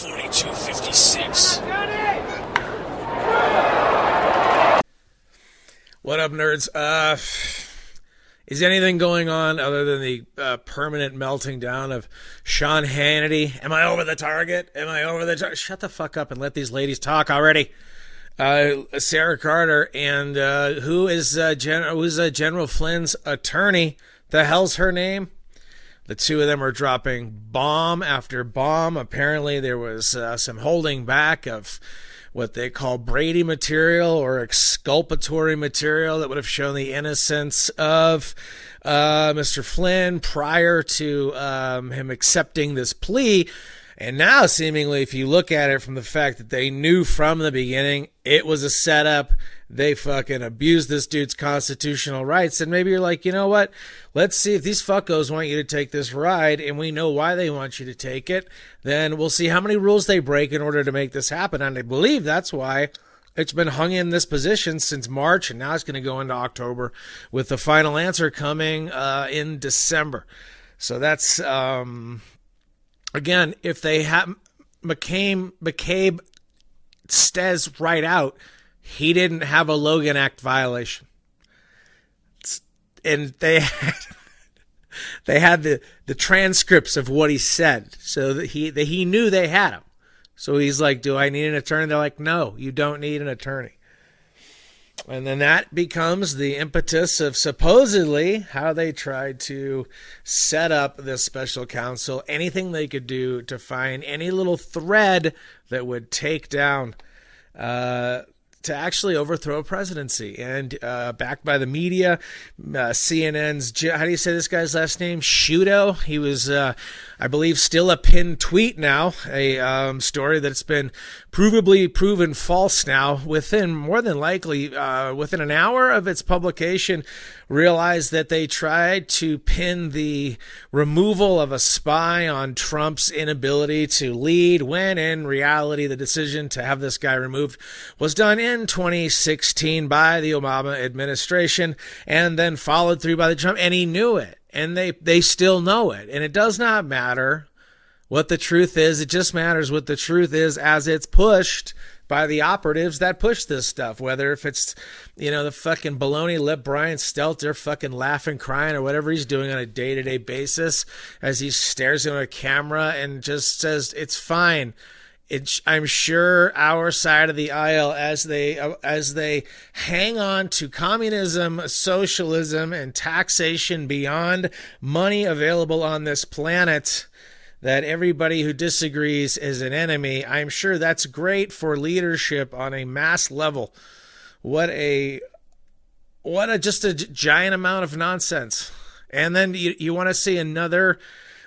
4256. What up, nerds? Uh, is anything going on other than the uh, permanent melting down of Sean Hannity? Am I over the target? Am I over the target? Shut the fuck up and let these ladies talk already. Uh, Sarah Carter and uh, who is uh, Gen- who's uh, General Flynn's attorney? The hell's her name? The two of them are dropping bomb after bomb. Apparently, there was uh, some holding back of what they call Brady material or exculpatory material that would have shown the innocence of uh, Mr. Flynn prior to um, him accepting this plea. And now, seemingly, if you look at it from the fact that they knew from the beginning it was a setup, they fucking abuse this dude's constitutional rights. And maybe you're like, you know what? Let's see if these fuckos want you to take this ride and we know why they want you to take it. Then we'll see how many rules they break in order to make this happen. And I believe that's why it's been hung in this position since March, and now it's going to go into October with the final answer coming uh, in December. So that's um, again, if they have McCabe, McCabe says right out, he didn't have a Logan Act violation, and they had, they had the the transcripts of what he said, so that he that he knew they had him. So he's like, "Do I need an attorney?" They're like, "No, you don't need an attorney." And then that becomes the impetus of supposedly how they tried to set up this special counsel, anything they could do to find any little thread that would take down uh, to actually overthrow a presidency. And uh, backed by the media, uh, CNN's, how do you say this guy's last name? Sciutto. He was, uh, I believe, still a pinned tweet now, a um, story that's been provably proven false now within more than likely uh, within an hour of its publication realized that they tried to pin the removal of a spy on Trump's inability to lead when in reality the decision to have this guy removed was done in 2016 by the Obama administration and then followed through by the Trump and he knew it and they they still know it and it does not matter what the truth is. It just matters what the truth is as it's pushed by the operatives that push this stuff. Whether if it's, you know, the fucking baloney lip Brian Stelter fucking laughing, crying, or whatever he's doing on a day to day basis as he stares into a camera and just says, it's fine. It's, I'm sure our side of the aisle, as they uh, as they hang on to communism, socialism, and taxation beyond money available on this planet, that everybody who disagrees is an enemy. I'm sure that's great for leadership on a mass level. What a what a just a giant amount of nonsense. And then you you want to see another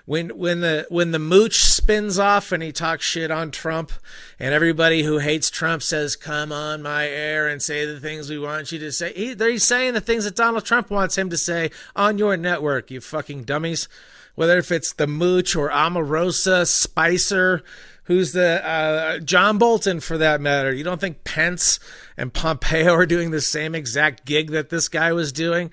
when when the when the mooch spins off and he talks shit on Trump and everybody who hates Trump says come on my air and say the things we want you to say he, he's saying the things that Donald Trump wants him to say on your network you fucking dummies whether if it's the Mooch or Omarosa, Spicer, who's the uh, John Bolton for that matter. You don't think Pence and Pompeo are doing the same exact gig that this guy was doing?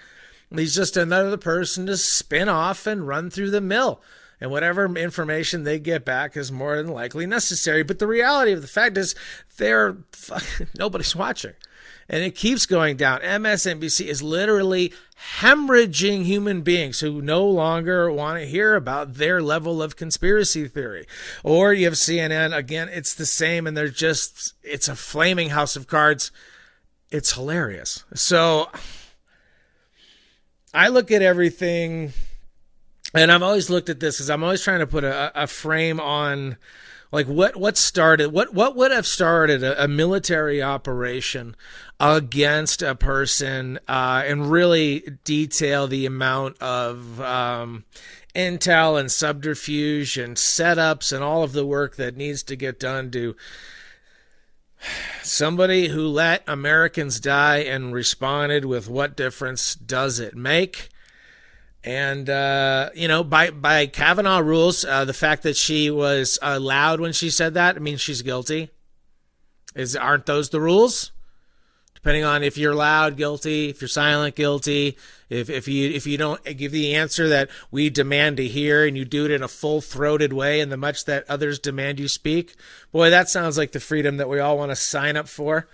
He's just another person to spin off and run through the mill. And whatever information they get back is more than likely necessary. But the reality of the fact is, they're nobody's watching and it keeps going down. MSNBC is literally hemorrhaging human beings who no longer want to hear about their level of conspiracy theory. Or you have CNN, again, it's the same, and they're just, it's a flaming house of cards. It's hilarious. So I look at everything, and I've always looked at this because I'm always trying to put a, a frame on like what what started what what would have started a, a military operation against a person uh, and really detail the amount of um, intel and subterfuge and setups and all of the work that needs to get done to somebody who let Americans die and responded with what difference does it make? And uh, you know, by by Kavanaugh rules, uh, the fact that she was uh, loud when she said that, I mean, she's guilty. Is aren't those the rules? depending on if you're loud, guilty, if you're silent, guilty. If, if you if you don't give the answer that we demand to hear and you do it in a full throated way and the much that others demand you speak, boy, that sounds like the freedom that we all want to sign up for.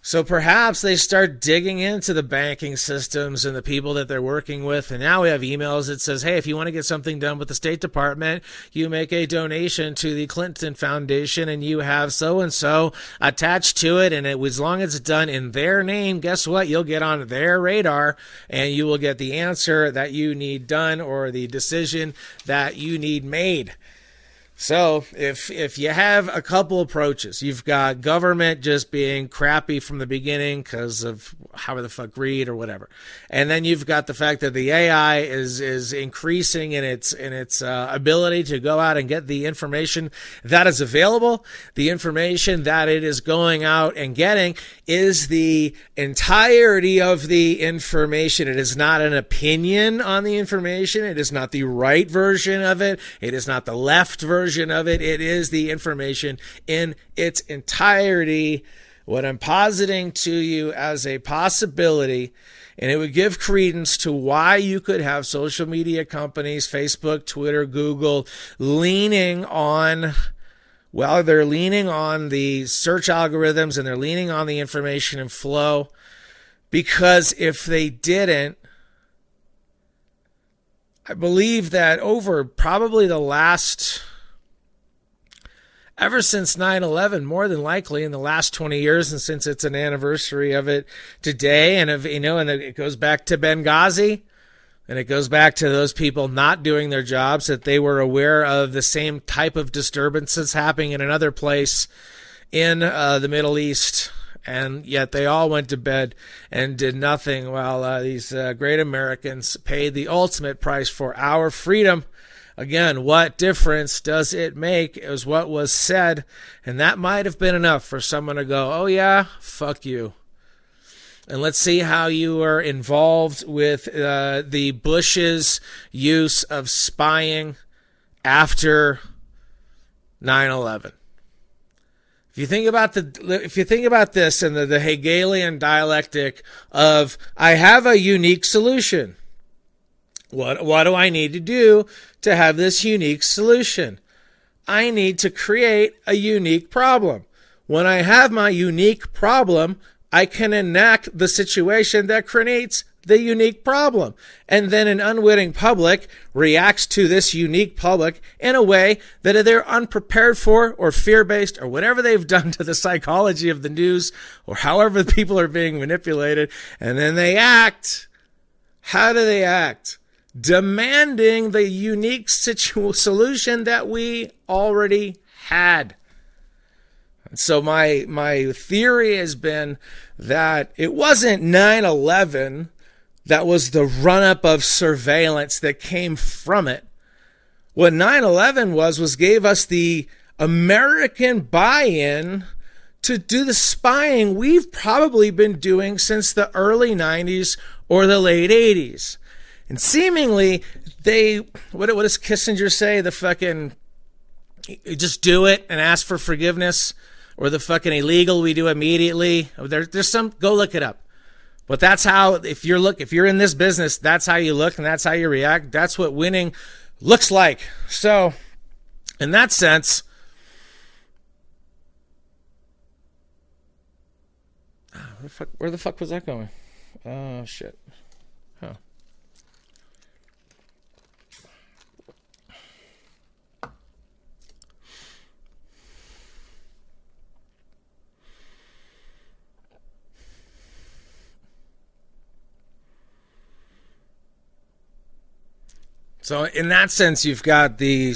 So perhaps they start digging into the banking systems and the people that they're working with. And now we have emails that says, hey, if you want to get something done with the State Department, you make a donation to the Clinton Foundation and you have so and so attached to it. And it, as long as it's done in their name, guess what? You'll get on their radar and you will get the answer that you need done or the decision that you need made. So if if you have a couple approaches, you've got government just being crappy from the beginning because of how the fuck read or whatever, and then you've got the fact that the AI is is increasing in its in its uh, ability to go out and get the information that is available. The information that it is going out and getting is the entirety of the information. It is not an opinion on the information. It is not the right version of it. It is not the left version version of it. It is the information in its entirety. What I'm positing to you as a possibility, and it would give credence to why you could have social media companies, Facebook, Twitter, Google, leaning on well, they're leaning on the search algorithms and they're leaning on the information and flow because if they didn't, I believe that over probably the last ever since 9-11 more than likely in the last 20 years and since it's an anniversary of it today. And of you know and it goes back to benghazi and it goes back to those people not doing their jobs that they were aware of the same type of disturbances happening in another place in uh, the middle east. And yet they all went to bed and did nothing while uh, these uh, great americans paid the ultimate price for our freedom Again, what difference does it make is what was said. And that might have been enough for someone to go, oh, yeah, fuck you. And let's see how you are involved with uh, the Bush's use of spying after 9 11. If you think about the, if you think about this and the, the Hegelian dialectic of, I have a unique solution. What, what do I need to do to have this unique solution? I need to create a unique problem. When I have my unique problem, I can enact the situation that creates the unique problem. And then an unwitting public reacts to this unique public in a way that they're unprepared for or fear based or whatever they've done to the psychology of the news or however people are being manipulated. And then they act. How do they act? Demanding the unique situ- solution that we already had. So my my theory has been that it wasn't 9/11 that was the run up of surveillance that came from it. What 9/11 was was gave us the American buy-in to do the spying we've probably been doing since the early 90s or the late 80s. And seemingly, they what what does Kissinger say? The fucking just do it and ask for forgiveness, or the fucking illegal we do immediately. There, there's some go look it up. But that's how if you're look if you're in this business, that's how you look and that's how you react. That's what winning looks like. So, in that sense, ah, where the fuck, where the fuck was that going? Oh shit. So in that sense, you've got the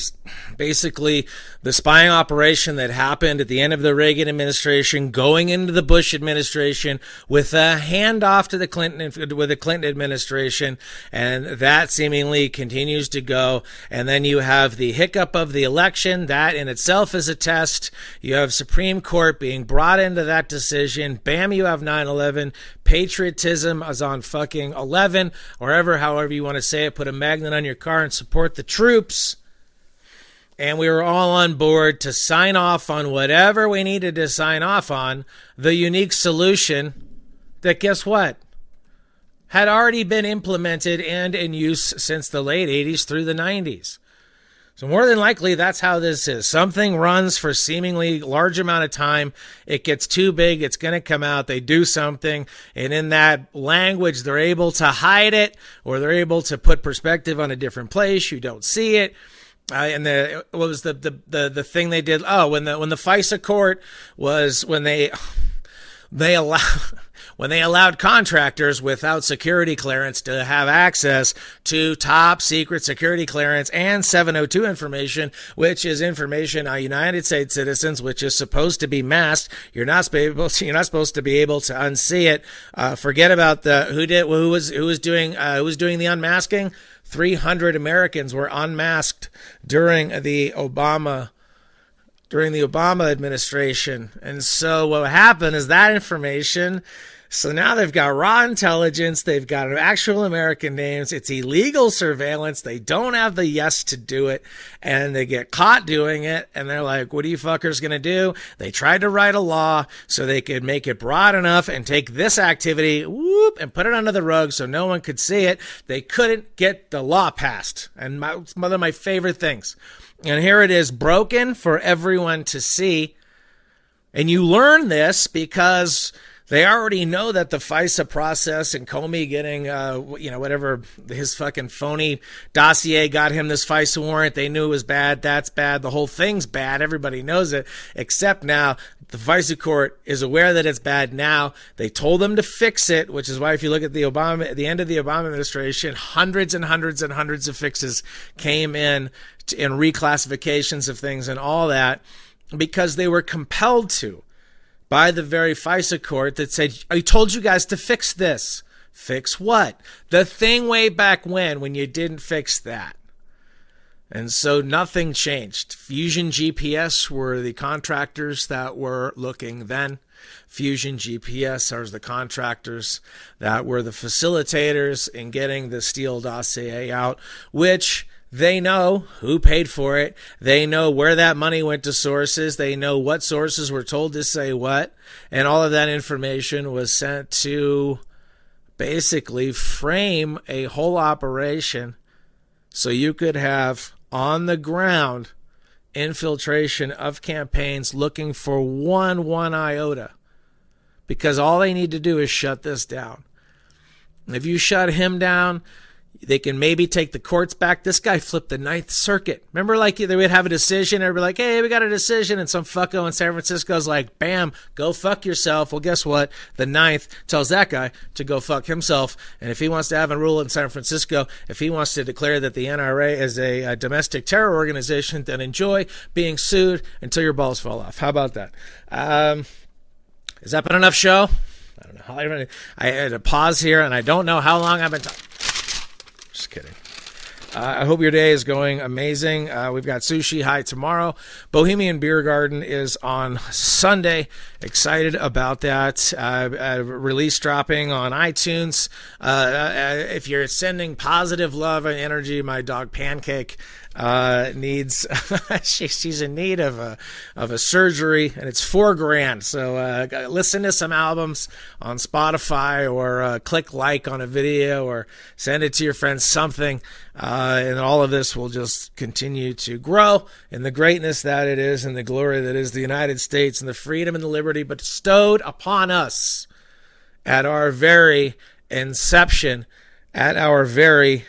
basically the spying operation that happened at the end of the Reagan administration, going into the Bush administration with a handoff to the Clinton with the Clinton administration, and that seemingly continues to go. And then you have the hiccup of the election. That in itself is a test. You have Supreme Court being brought into that decision. Bam, you have 9/11. Patriotism is on fucking 11, wherever, however you want to say it. Put a magnet on your car and support the troops. And we were all on board to sign off on whatever we needed to sign off on. The unique solution that guess what? Had already been implemented and in use since the late 80s through the 90s. So more than likely, that's how this is. Something runs for seemingly large amount of time. It gets too big. It's going to come out. They do something. And in that language, they're able to hide it or they're able to put perspective on a different place. You don't see it. Uh, and the what was the, the the the thing they did? Oh, when the when the FISA court was when they they allow when they allowed contractors without security clearance to have access to top secret security clearance and 702 information, which is information on United States citizens, which is supposed to be masked. You're not able to, you're not supposed to be able to unsee it. Uh, forget about the who did who was who was doing uh, who was doing the unmasking. 300 Americans were unmasked during the Obama during the Obama administration. And so what happened is that information so now they've got raw intelligence. They've got actual American names. It's illegal surveillance. They don't have the yes to do it and they get caught doing it. And they're like, what are you fuckers going to do? They tried to write a law so they could make it broad enough and take this activity, whoop, and put it under the rug so no one could see it. They couldn't get the law passed. And my, one of my favorite things. And here it is broken for everyone to see. And you learn this because they already know that the FISA process and Comey getting, uh, you know, whatever his fucking phony dossier got him this FISA warrant. They knew it was bad. That's bad. The whole thing's bad. Everybody knows it. Except now the FISA court is aware that it's bad now. They told them to fix it, which is why if you look at the Obama, at the end of the Obama administration, hundreds and hundreds and hundreds of fixes came in in reclassifications of things and all that because they were compelled to by the very FISA court that said, I told you guys to fix this. Fix what? The thing way back when, when you didn't fix that. And so nothing changed. Fusion GPS were the contractors that were looking then. Fusion GPS are the contractors that were the facilitators in getting the Steele dossier out, which they know who paid for it. They know where that money went to sources. They know what sources were told to say what. And all of that information was sent to basically frame a whole operation so you could have on the ground infiltration of campaigns looking for one one iota because all they need to do is shut this down if you shut him down they can maybe take the courts back. This guy flipped the Ninth Circuit. Remember, like they would have a decision, everybody like, "Hey, we got a decision," and some fucko in San Francisco's like, "Bam, go fuck yourself." Well, guess what? The Ninth tells that guy to go fuck himself, and if he wants to have a rule in San Francisco, if he wants to declare that the NRA is a, a domestic terror organization, then enjoy being sued until your balls fall off. How about that? Um, has that been enough show? I don't know. I had to pause here, and I don't know how long I've been talking. Just kidding. Uh, I hope your day is going amazing. Uh, we've got Sushi High tomorrow. Bohemian Beer Garden is on Sunday. Excited about that. Uh, uh release dropping on iTunes. Uh, uh, if you're sending positive love and energy, my dog Pancake uh, needs she, she's in need of a of a surgery and it's four grand. So uh, listen to some albums on spotify or uh, click like on a video or send it to your friends. Something uh, and all of this will just continue to grow in the greatness that it is and the glory that is the united states and the freedom and the liberty bestowed upon us at our very inception at our very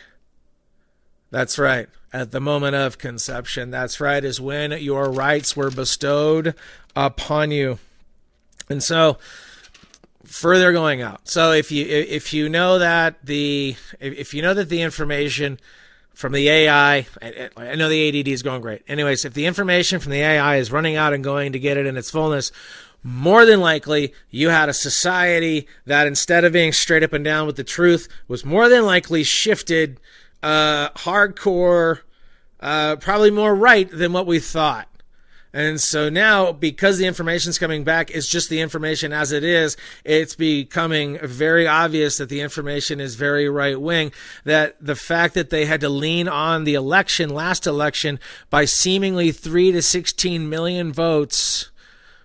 that's right at the moment of conception. That's right, is when your rights were bestowed upon you. And so further going out. So if you if you know that the if you know that the information from the AI, I know the ADD is going great. Anyways, if the information from the AI is running out and going to get it in its fullness, more than likely you had a society that instead of being straight up and down with the truth was more than likely shifted uh, hardcore, uh, probably more right than what we thought. And so now, because the information is coming back, it's just the information as it is. It's becoming very obvious that the information is very right wing. That the fact that they had to lean on the election, last election, by seemingly three to 16 million votes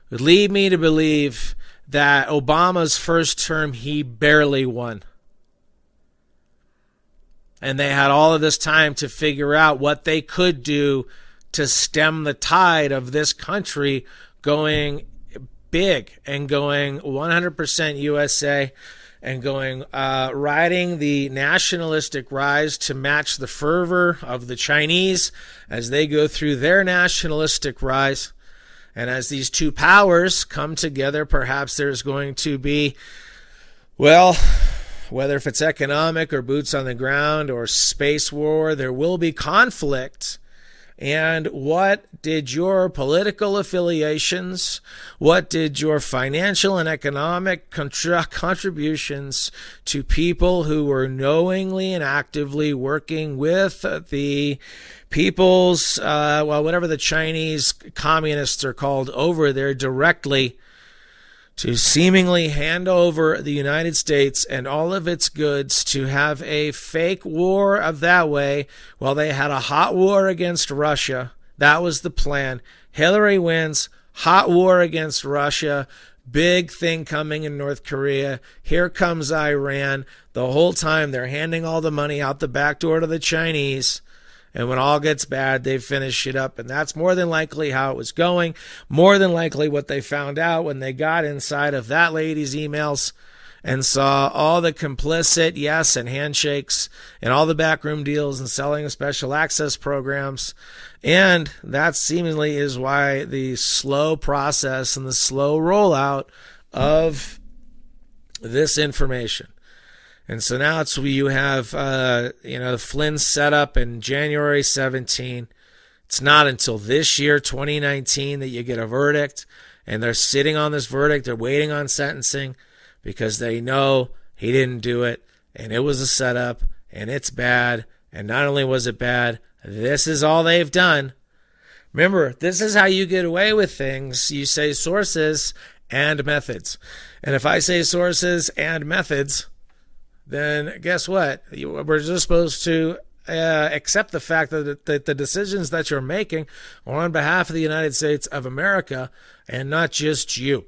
would lead me to believe that Obama's first term he barely won. And they had all of this time to figure out what they could do to stem the tide of this country going big and going 100% USA and going uh, riding the nationalistic rise to match the fervor of the Chinese as they go through their nationalistic rise. And as these two powers come together, perhaps there's going to be, well, whether if it's economic or boots on the ground or space war, there will be conflict. And what did your political affiliations, what did your financial and economic contributions to people who were knowingly and actively working with the people's, uh, well, whatever the Chinese communists are called over there directly to seemingly hand over the United States and all of its goods to have a fake war of that way while they had a hot war against Russia. That was the plan. Hillary wins, hot war against Russia, big thing coming in North Korea. Here comes Iran. The whole time they're handing all the money out the back door to the Chinese. And when all gets bad, they finish it up. And that's more than likely how it was going. More than likely what they found out when they got inside of that lady's emails and saw all the complicit yes and handshakes and all the backroom deals and selling of special access programs. And that seemingly is why the slow process and the slow rollout of this information. And so now it's you have uh, you know Flynn set up in January 17. It's not until this year, 2019, that you get a verdict, and they're sitting on this verdict. They're waiting on sentencing because they know he didn't do it, and it was a setup, and it's bad. And not only was it bad, this is all they've done. Remember, this is how you get away with things. You say sources and methods. And if I say sources and methods, then guess what? We're just supposed to uh, accept the fact that, that the decisions that you're making are on behalf of the United States of America and not just you.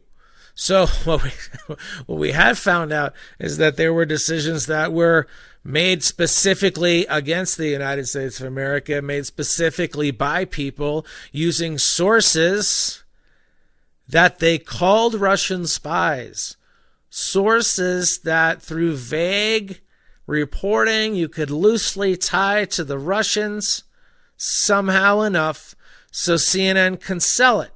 So what we what we have found out is that there were decisions that were made specifically against the United States of America, made specifically by people using sources that they called Russian spies sources that through vague reporting you could loosely tie to the Russians somehow enough so CNN can sell it.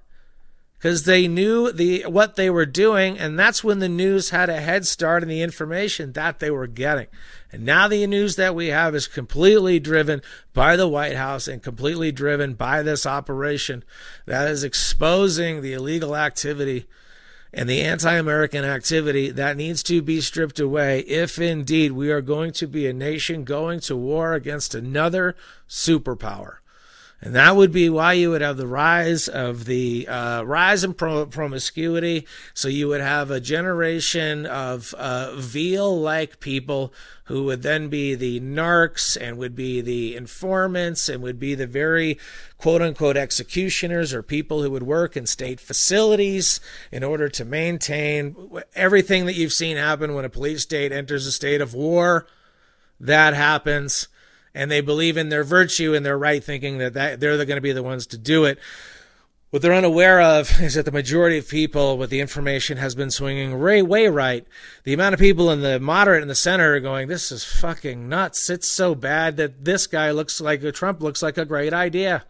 Because they knew the what they were doing and that's when the news had a head start in the information that they were getting. And now the news that we have is completely driven by the White House and completely driven by this operation that is exposing the illegal activity and the anti American activity that needs to be stripped away if indeed we are going to be a nation going to war against another superpower. And that would be why you would have the rise of the uh, rise in pro- promiscuity. So you would have a generation of uh, veal like people who would then be the narcs and would be the informants and would be the very quote unquote executioners or people who would work in state facilities in order to maintain everything that you've seen happen when a police state enters a state of war. That happens and they believe in their virtue and their right thinking that, that they're going to be the ones to do it. What they're unaware of is that the majority of people with the information has been swinging way, way right. The amount of people in the moderate and the center are going, this is fucking nuts. It's so bad that this guy looks like Trump looks like a great idea.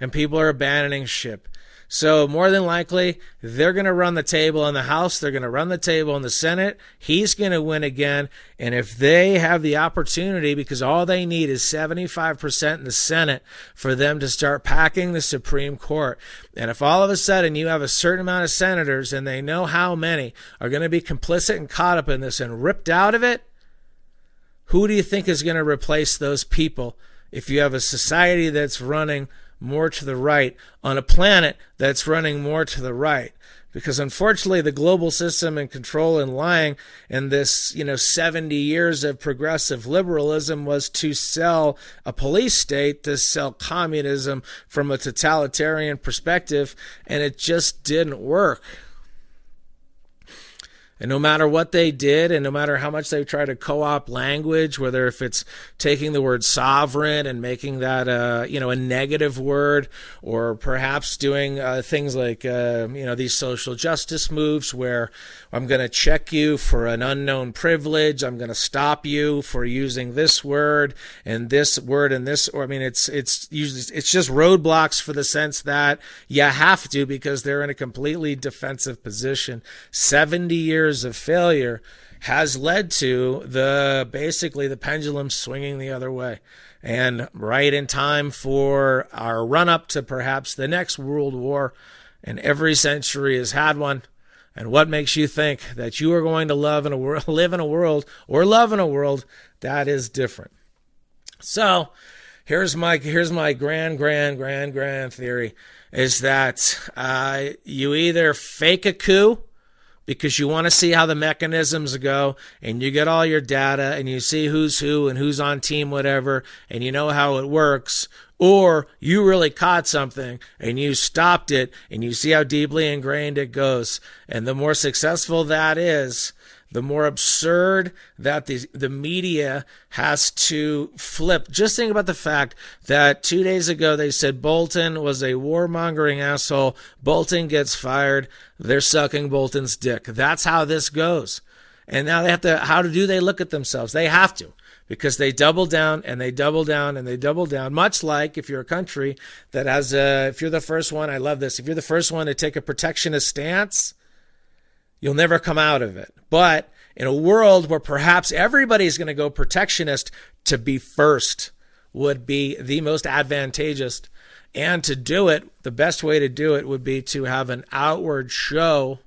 And people are abandoning ship. So more than likely, they're going to run the table in the House. They're going to run the table in the Senate. He's going to win again. And if they have the opportunity, because all they need is 75% in the Senate for them to start packing the Supreme Court. And if all of a sudden you have a certain amount of senators and they know how many are going to be complicit and caught up in this and ripped out of it, who do you think is going to replace those people if you have a society that's running more to the right on a planet that's running more to the right. Because unfortunately the global system and control and lying and this you know 70 years of progressive liberalism was to sell a police state to sell communism from a totalitarian perspective and it just didn't work And no matter what they did, and no matter how much they try to co-opt language, whether if it's taking the word sovereign and making that uh, you know a negative word, or perhaps doing uh, things like uh, you know these social justice moves where I'm going to check you for an unknown privilege, I'm going to stop you for using this word and this word and this. Or I mean, it's it's usually it's just roadblocks for the sense that you have to because they're in a completely defensive position. Seventy years years of failure has led to the basically the pendulum swinging the other way. And right in time for our run up to perhaps the next world war, and every century has had one. And what makes you think that you are going to love in a world, live in a world, or love in a world that is different? So, here's my here's my grand grand grand grand theory: is that uh, you either fake a coup because you want to see how the mechanisms go and you get all your data and you see who's who and who's on team whatever and you know how it works or you really caught something and you stopped it and you see how deeply ingrained it goes and the more successful that is the more absurd that the, the media has to flip. Just think about the fact that two days ago they said Bolton was a warmongering asshole. Bolton gets fired. They're sucking Bolton's dick. That's how this goes. And now they have to, how do they look at themselves? They have to because they double down and they double down and they double down. Much like if you're a country that has a, if you're the first one, I love this. If you're the first one to take a protectionist stance, you'll never come out of it. But in a world where perhaps everybody's going to go protectionist, to be first would be the most advantageous. And to do it, the best way to do it would be to have an outward show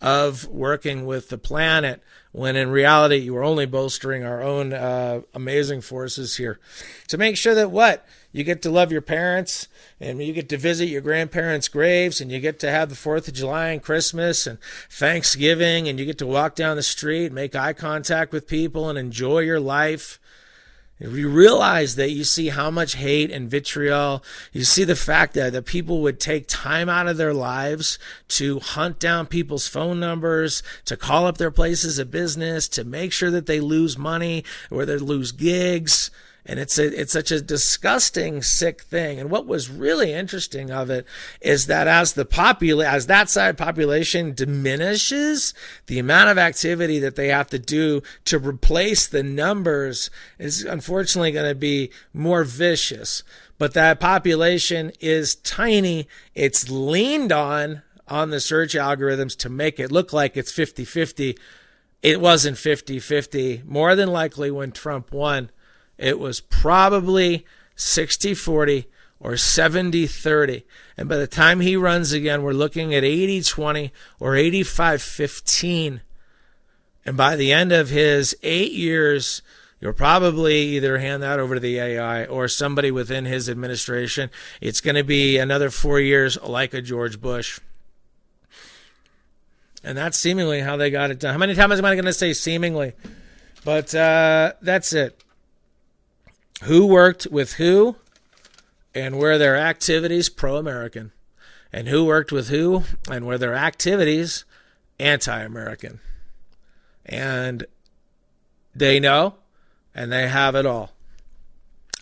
of working with the planet when in reality you are only bolstering our own uh, amazing forces here. To make sure that what? You get to love your parents and you get to visit your grandparents' graves and you get to have the 4th of July and Christmas and Thanksgiving and you get to walk down the street, make eye contact with people and enjoy your life. if you realize that you see how much hate and vitriol, you see the fact that the people would take time out of their lives to hunt down people's phone numbers, to call up their places of business, to make sure that they lose money or they lose gigs. And it's a, it's such a disgusting, sick thing. And what was really interesting of it is that as the popula- as that side population diminishes, the amount of activity that they have to do to replace the numbers is unfortunately going to be more vicious. But that population is tiny. It's leaned on on the search algorithms to make it look like it's 50 50. It wasn't 50 50. More than likely, when Trump won, it was probably 60 40 or 70 30. And by the time he runs again, we're looking at 80 20 or 85 15. And by the end of his eight years, you'll probably either hand that over to the AI or somebody within his administration. It's going to be another four years like a George Bush. And that's seemingly how they got it done. How many times am I going to say seemingly? But uh, that's it who worked with who and were their activities pro American, and who worked with who and were their activities anti American. And they know and they have it all.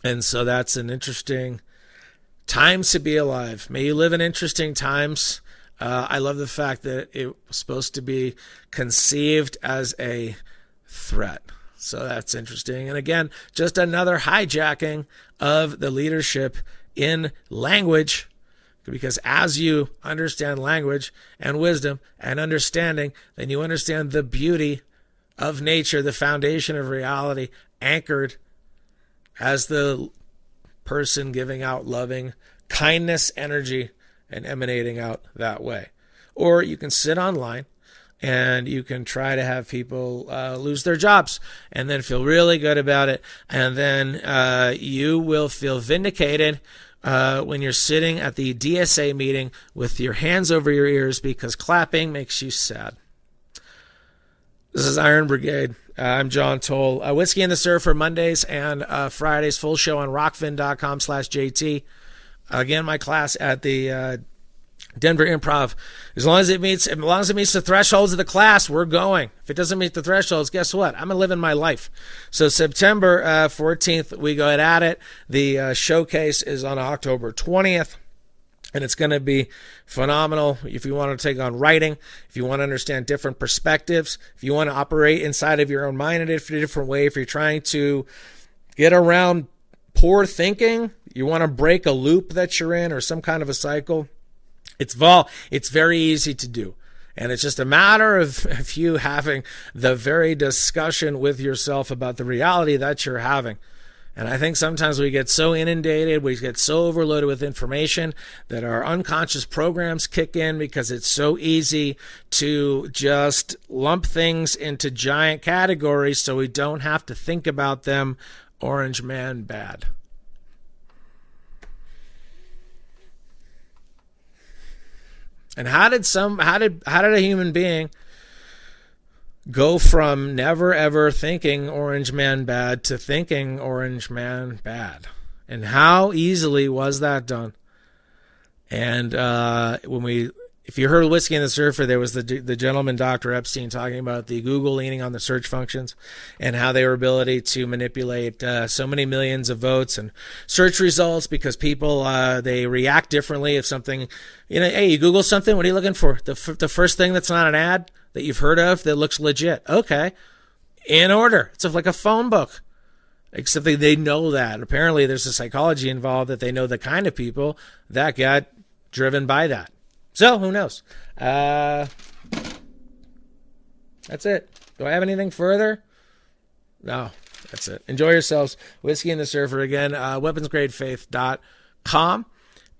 And so that's an interesting times to be alive. May you live in interesting times. Uh, I love the fact that it was supposed to be conceived as a threat. So that's interesting. And again, just another hijacking of the leadership in language. Because as you understand language and wisdom and understanding, then you understand the beauty of nature, the foundation of reality, anchored as the person giving out loving kindness energy and emanating out that way. Or you can sit online and you can try to have people uh, lose their jobs and then feel really good about it. And then uh, you will feel vindicated uh, when you're sitting at the DSA meeting with your hands over your ears because clapping makes you sad. This is Iron Brigade. Uh, I'm John Toll. Uh, Whiskey and the Surfer Mondays and uh, Fridays. Full show on rockfin.com slash JT. Again, my class at the Denver Improv. As long as it meets, as long as it meets the thresholds of the class, we're going. If it doesn't meet the thresholds, guess what? I'm living my life. So September uh, 14th, we go at it. The uh, showcase is on October 20th. And it's going to be phenomenal if you want to take on writing, if you want to understand different perspectives, if you want to operate inside of your own mind in a different way, if you're trying to get around poor thinking, you want to break a loop that you're in or some kind of a cycle it's vol. It's very easy to do. And it's just a matter of, of you having the very discussion with yourself about the reality that you're having. And I think sometimes we get so inundated, we get so overloaded with information that our unconscious programs kick in because it's so easy to just lump things into giant categories so we don't have to think about them orange man bad. And how did some how did how did a human being go from never ever thinking orange man bad to thinking orange man bad? And how easily was that done? And uh, when we if you heard Whiskey and the Surfer, there was the the gentleman, Dr. Epstein, talking about the Google leaning on the search functions and how their ability to manipulate uh, so many millions of votes and search results because people uh, they react differently if something, you know, hey, you Google something, what are you looking for? The f- the first thing that's not an ad that you've heard of that looks legit. Okay, in order. It's like a phone book. Except they, they know that. Apparently, there's a psychology involved that they know the kind of people that got driven by that. So who knows? Uh, that's it. Do I have anything further? No, that's it. Enjoy yourselves. Whiskey and the Surfer again. Uh, weaponsgradefaith.com.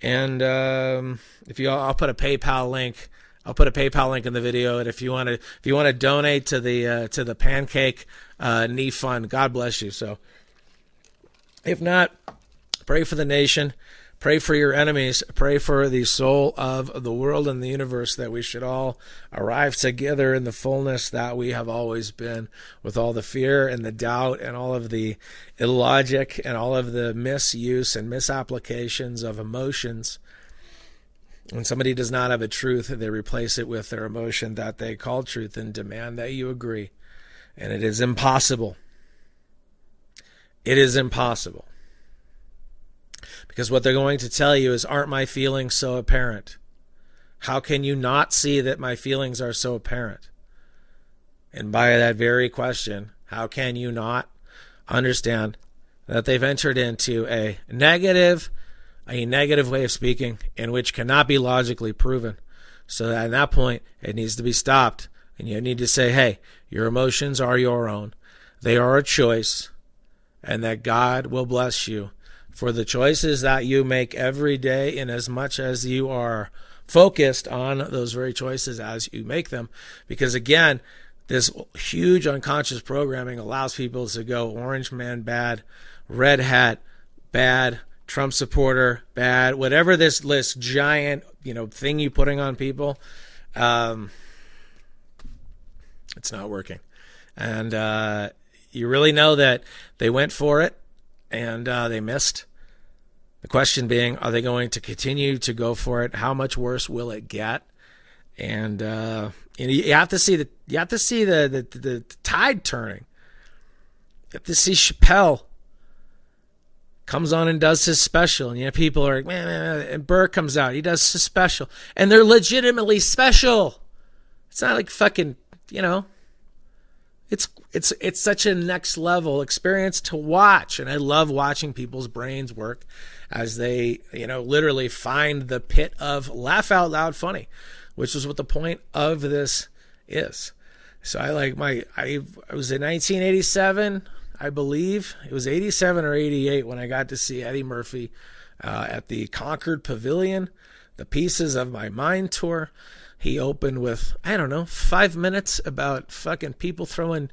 And um, if you, I'll put a PayPal link. I'll put a PayPal link in the video. And if you want to, if you want to donate to the uh, to the pancake uh, knee fund, God bless you. So, if not, pray for the nation. Pray for your enemies. Pray for the soul of the world and the universe that we should all arrive together in the fullness that we have always been, with all the fear and the doubt and all of the illogic and all of the misuse and misapplications of emotions. When somebody does not have a truth, they replace it with their emotion that they call truth and demand that you agree. And it is impossible. It is impossible because what they're going to tell you is, aren't my feelings so apparent? How can you not see that my feelings are so apparent? And by that very question, how can you not understand that they've entered into a negative, a negative way of speaking in which cannot be logically proven? So at that point, it needs to be stopped. And you need to say, hey, your emotions are your own. They are a choice, and that God will bless you for the choices that you make every day, in as much as you are focused on those very choices as you make them. Because again, this huge unconscious programming allows people to go orange man bad, red hat bad, Trump supporter bad, whatever this list giant, you know, thing you putting on people, um, it's not working. And uh, you really know that they went for it and uh, they missed. The question being, are they going to continue to go for it? How much worse will it get? And uh, you have to see the you have to see the, the the, the tide turning. You have to see Chappelle comes on and does his special, and you know people are like, man, man, man, and Burr comes out, he does his special, and they're legitimately special. It's not like fucking, you know, it's it's it's such a next level experience to watch and i love watching people's brains work as they you know literally find the pit of laugh out loud funny which is what the point of this is. So i like my i, I was in 1987 i believe. It was 87 or 88 when i got to see eddie murphy uh, at the concord pavilion the pieces of my mind tour. He opened with, I don't know, five minutes about fucking people throwing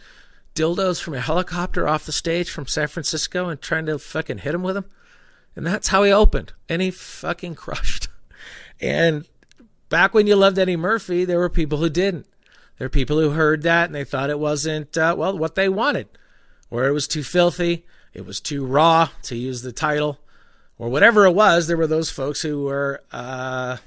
dildos from a helicopter off the stage from San Francisco and trying to fucking hit him with them. And that's how he opened. And he fucking crushed. And back when you loved Eddie Murphy, there were people who didn't. There were people who heard that and they thought it wasn't, uh, well, what they wanted. Or it was too filthy, it was too raw, to use the title, or whatever it was. There were those folks who were, uh,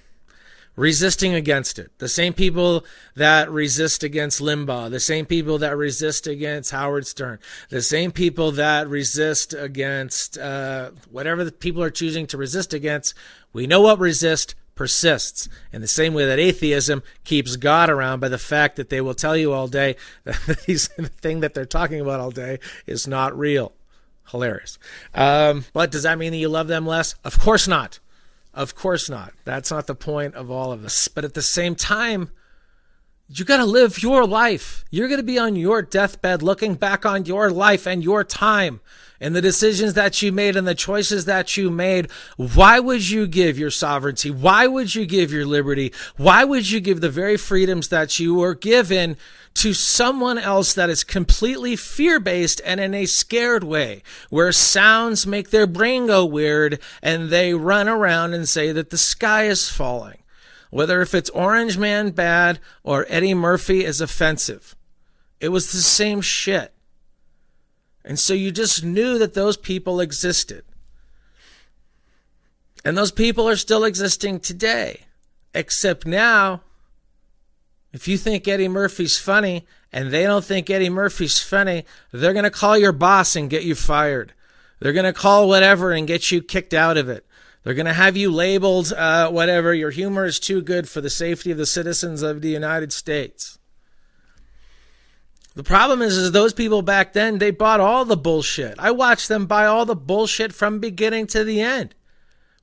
resisting against it. The same people that resist against Limbaugh, the same people that resist against Howard Stern, the same people that resist against uh, whatever the people are choosing to resist against. We know what resist persists in the same way that atheism keeps God around by the fact that they will tell you all day that the thing that they're talking about all day is not real. Hilarious. Um, but does that mean that you love them less? Of course not. Of course not. That's not the point of all of this. But at the same time, you got to live your life. You're going to be on your deathbed looking back on your life and your time and the decisions that you made and the choices that you made. Why would you give your sovereignty? Why would you give your liberty? Why would you give the very freedoms that you were given to someone else that is completely fear based and in a scared way, where sounds make their brain go weird and they run around and say that the sky is falling? Whether if it's Orange Man bad or Eddie Murphy is offensive, it was the same shit. And so you just knew that those people existed. And those people are still existing today. Except now, if you think Eddie Murphy's funny and they don't think Eddie Murphy's funny, they're going to call your boss and get you fired. They're going to call whatever and get you kicked out of it. They're going to have you labeled uh, whatever. Your humor is too good for the safety of the citizens of the United States. The problem is, is those people back then, they bought all the bullshit. I watched them buy all the bullshit from beginning to the end.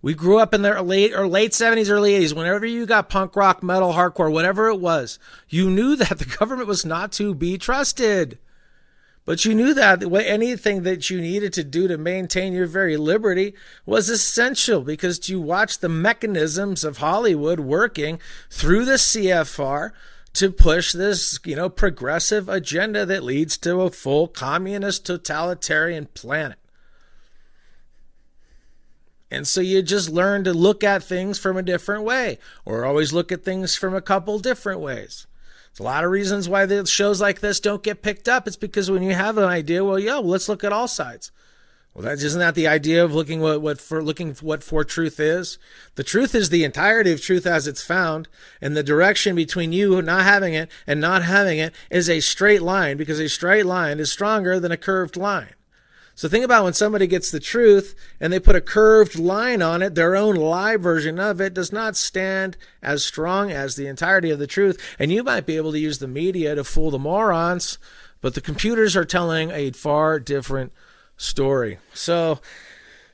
We grew up in the late or late 70s, early 80s. Whenever you got punk rock, metal, hardcore, whatever it was, you knew that the government was not to be trusted. But you knew that anything that you needed to do to maintain your very liberty was essential because you watched the mechanisms of Hollywood working through the CFR to push this, you know, progressive agenda that leads to a full communist totalitarian planet. And so you just learn to look at things from a different way, or always look at things from a couple different ways. There's a lot of reasons why the shows like this don't get picked up. It's because when you have an idea, well, yeah, well, let's look at all sides. Well, that isn't that the idea of looking what, what for looking what for truth is. The truth is the entirety of truth as it's found, and the direction between you not having it and not having it is a straight line because a straight line is stronger than a curved line. So think about when somebody gets the truth and they put a curved line on it, their own lie version of it does not stand as strong as the entirety of the truth. And you might be able to use the media to fool the morons, but the computers are telling a far different story. So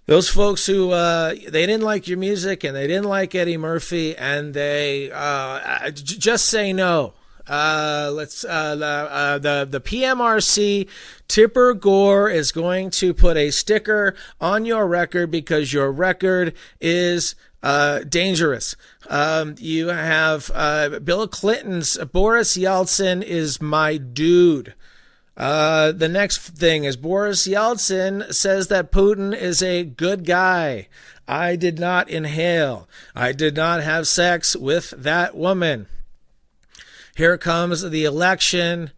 those folks who uh, they didn't like your music and they didn't like Eddie Murphy and they uh, just say no. Uh, let's uh, the, uh, the the PMRC Tipper Gore is going to put a sticker on your record because your record is uh, dangerous. Um, you have uh, Bill Clinton's Boris Yeltsin is my dude. Uh, the next thing is Boris Yeltsin says that Putin is a good guy. I did not inhale. I did not have sex with that woman. Here comes the election.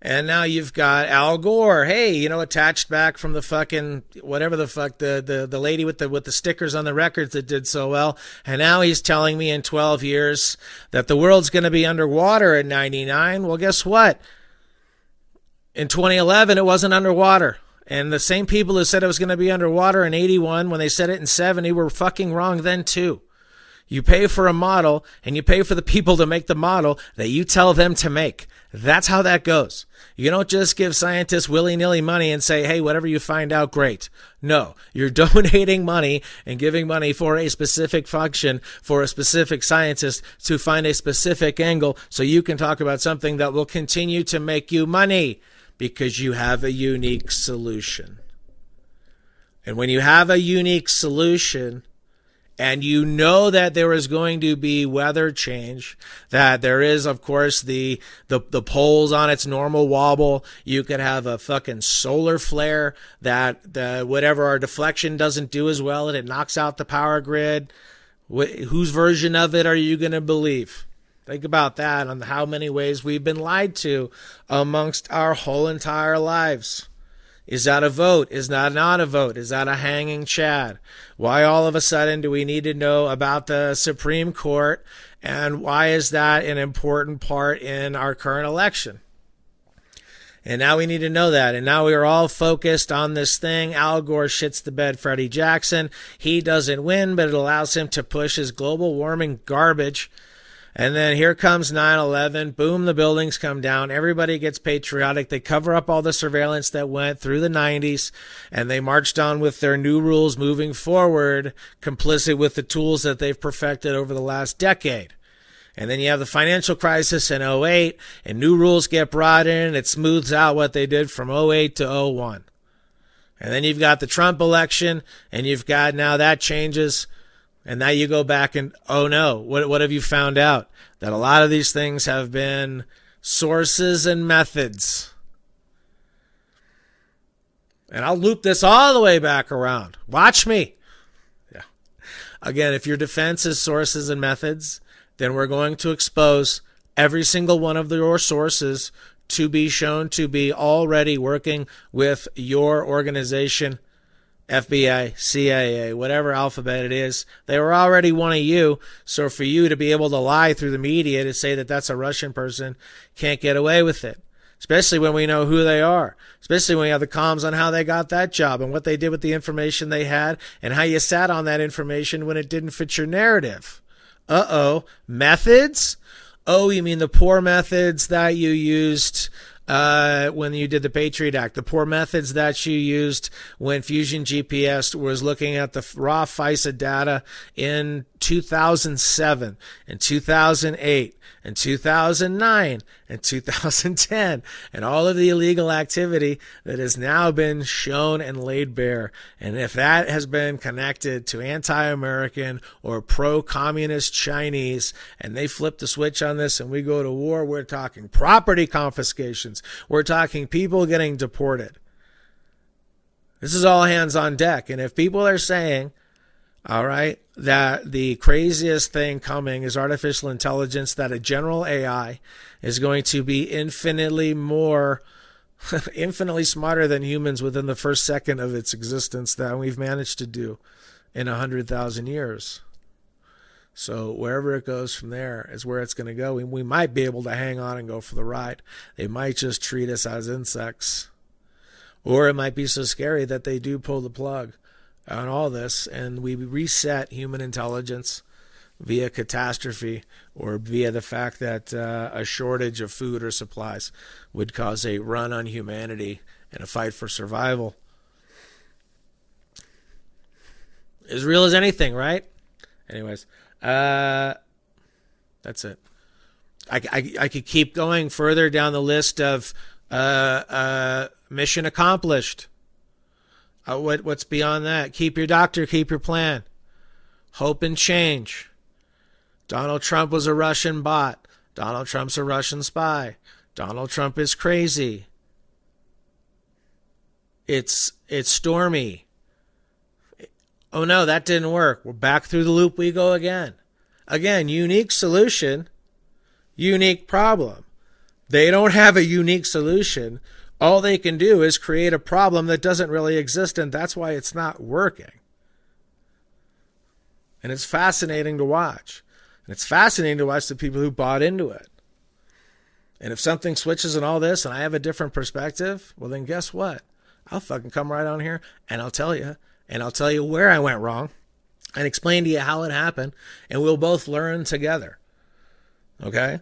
And now you've got Al Gore. Hey, you know, attached back from the fucking whatever the fuck the, the, the lady with the with the stickers on the records that did so well. And now he's telling me in 12 years that the world's going to be underwater at 99. Well, guess what? in 2011, it wasn't underwater. And the same people who said it was going to be underwater in 81 when they said it in 70 were fucking wrong then too. You pay for a model and you pay for the people to make the model that you tell them to make. That's how that goes. You don't just give scientists willy nilly money and say, hey, whatever you find out, great. No, you're donating money and giving money for a specific function for a specific scientist to find a specific angle so you can talk about something that will continue to make you money because you have a unique solution. And when you have a unique solution, and you know that there is going to be weather change, that there is, of course, the, the, the poles on its normal wobble. You could have a fucking solar flare that the, whatever our deflection doesn't do as well and it knocks out the power grid. Wh- whose version of it are you going to believe? Think about that on how many ways we've been lied to amongst our whole entire lives. Is that a vote? Is that not a vote? Is that a hanging Chad? Why all of a sudden do we need to know about the Supreme Court? And why is that an important part in our current election? And now we need to know that. And now we are all focused on this thing. Al Gore shits the bed Freddie Jackson. He doesn't win, but it allows him to push his global warming garbage. And then here comes 9 11. Boom, the buildings come down. Everybody gets patriotic. They cover up all the surveillance that went through the 90s and they marched on with their new rules moving forward, complicit with the tools that they've perfected over the last decade. And then you have the financial crisis in 08 and new rules get brought in. It smooths out what they did from 08 to 01. And then you've got the Trump election and you've got now that changes. And now you go back and, oh no, what, what have you found out? That a lot of these things have been sources and methods. And I'll loop this all the way back around. Watch me. Yeah. Again, if your defense is sources and methods, then we're going to expose every single one of your sources to be shown to be already working with your organization, FBI, CIA, whatever alphabet it is. They were already one of you. So for you to be able to lie through the media to say that that's a Russian person can't get away with it. Especially when we know who they are. Especially when we have the comms on how they got that job and what they did with the information they had and how you sat on that information when it didn't fit your narrative. Uh oh. Methods? Oh, you mean the poor methods that you used uh, when you did the Patriot Act, the poor methods that you used when Fusion GPS was looking at the raw FISA data in 2007 and 2008 and 2009 and 2010 and all of the illegal activity that has now been shown and laid bare. And if that has been connected to anti-American or pro-communist Chinese and they flip the switch on this and we go to war, we're talking property confiscations. We're talking people getting deported. This is all hands on deck. And if people are saying all right, that the craziest thing coming is artificial intelligence, that a general AI is going to be infinitely more, infinitely smarter than humans within the first second of its existence than we've managed to do in a hundred thousand years. So wherever it goes from there is where it's going to go. We, we might be able to hang on and go for the ride. They might just treat us as insects. Or it might be so scary that they do pull the plug on all this, and we reset human intelligence via catastrophe or via the fact that uh, a shortage of food or supplies would cause a run on humanity and a fight for survival. As real as anything, right? Anyways, uh, that's it. I, I, I could keep going further down the list of uh, uh, mission accomplished. Uh, what what's beyond that? Keep your doctor, keep your plan. Hope and change. Donald Trump was a Russian bot. Donald Trump's a Russian spy. Donald Trump is crazy. It's it's stormy. Oh no, that didn't work. We're back through the loop we go again. Again, unique solution, unique problem. They don't have a unique solution all they can do is create a problem that doesn't really exist, and that's why it's not working. And it's fascinating to watch. And it's fascinating to watch the people who bought into it. And if something switches and all this and I have a different perspective, well, then guess what? I'll fucking come right on here and I'll tell you. And I'll tell you where I went wrong and explain to you how it happened. And we'll both learn together. Okay?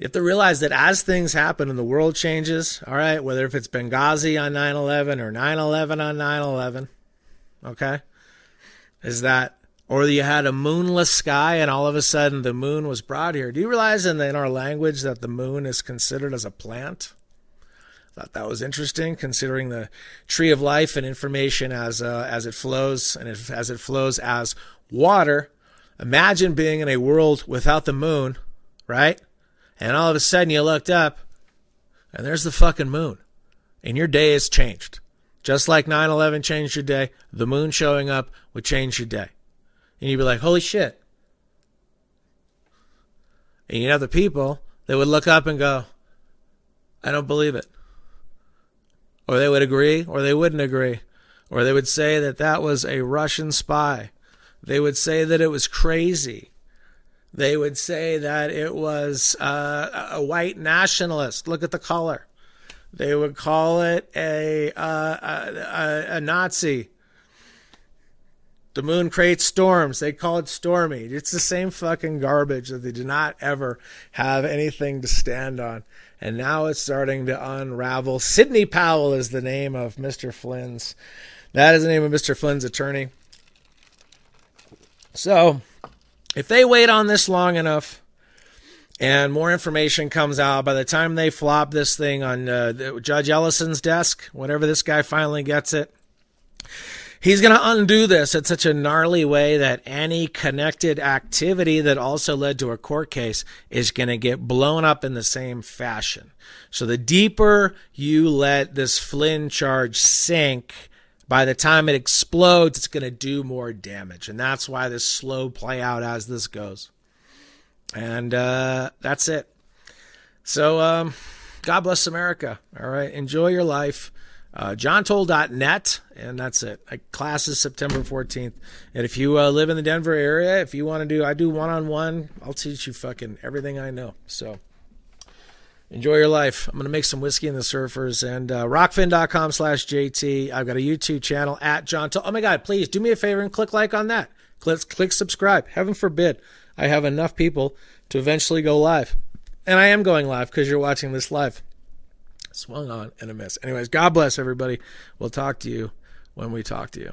You have to realize that as things happen and the world changes, all right, whether if it's Benghazi on 9 11 or 9 11 on 9 11, okay, is that, or you had a moonless sky and all of a sudden the moon was brought here. Do you realize in, the, in our language that the moon is considered as a plant? Thought that was interesting, considering the tree of life and information as uh, as it flows and if, as it flows as water. Imagine being in a world without the moon, right? And all of a sudden you looked up and there's the fucking moon. And your day has changed. Just like 9 11 changed your day, the moon showing up would change your day. And you'd be like, holy shit. And you have the people that would look up and go, I don't believe it. Or they would agree, or they wouldn't agree, or they would say that that was a Russian spy. They would say that it was crazy. They would say that it was uh, a white nationalist. Look at the color. They would call it a, uh, a, a Nazi. The moon creates storms. They call it stormy. It's the same fucking garbage that they do not ever have anything to stand on. And now it's starting to unravel. Sidney Powell is the name of Mr. Flynn's. That is the name of Mr. Flynn's attorney. So, if they wait on this long enough, and more information comes out by the time they flop this thing on uh, Judge Ellison's desk, whenever this guy finally gets it. He's going to undo this in such a gnarly way that any connected activity that also led to a court case is going to get blown up in the same fashion. So the deeper you let this Flynn charge sink, by the time it explodes, it's going to do more damage. And that's why this slow play out as this goes. And uh, that's it. So, um, God bless America. All right. Enjoy your life. Uh, johntoll.net, and that's it. class is September 14th. And if you uh, live in the Denver area, if you want to do, I do one on one, I'll teach you fucking everything I know. So enjoy your life. I'm going to make some whiskey in the surfers and uh, rokfin.com slash JT. I've got a YouTube channel at John Toll. Oh my God, please do me a favor and click like on that. Click, click subscribe. Heaven forbid I have enough people to eventually go live. And I am going live because you're watching this live. Swung on and a miss. Anyways, God bless everybody. We'll talk to you when we talk to you.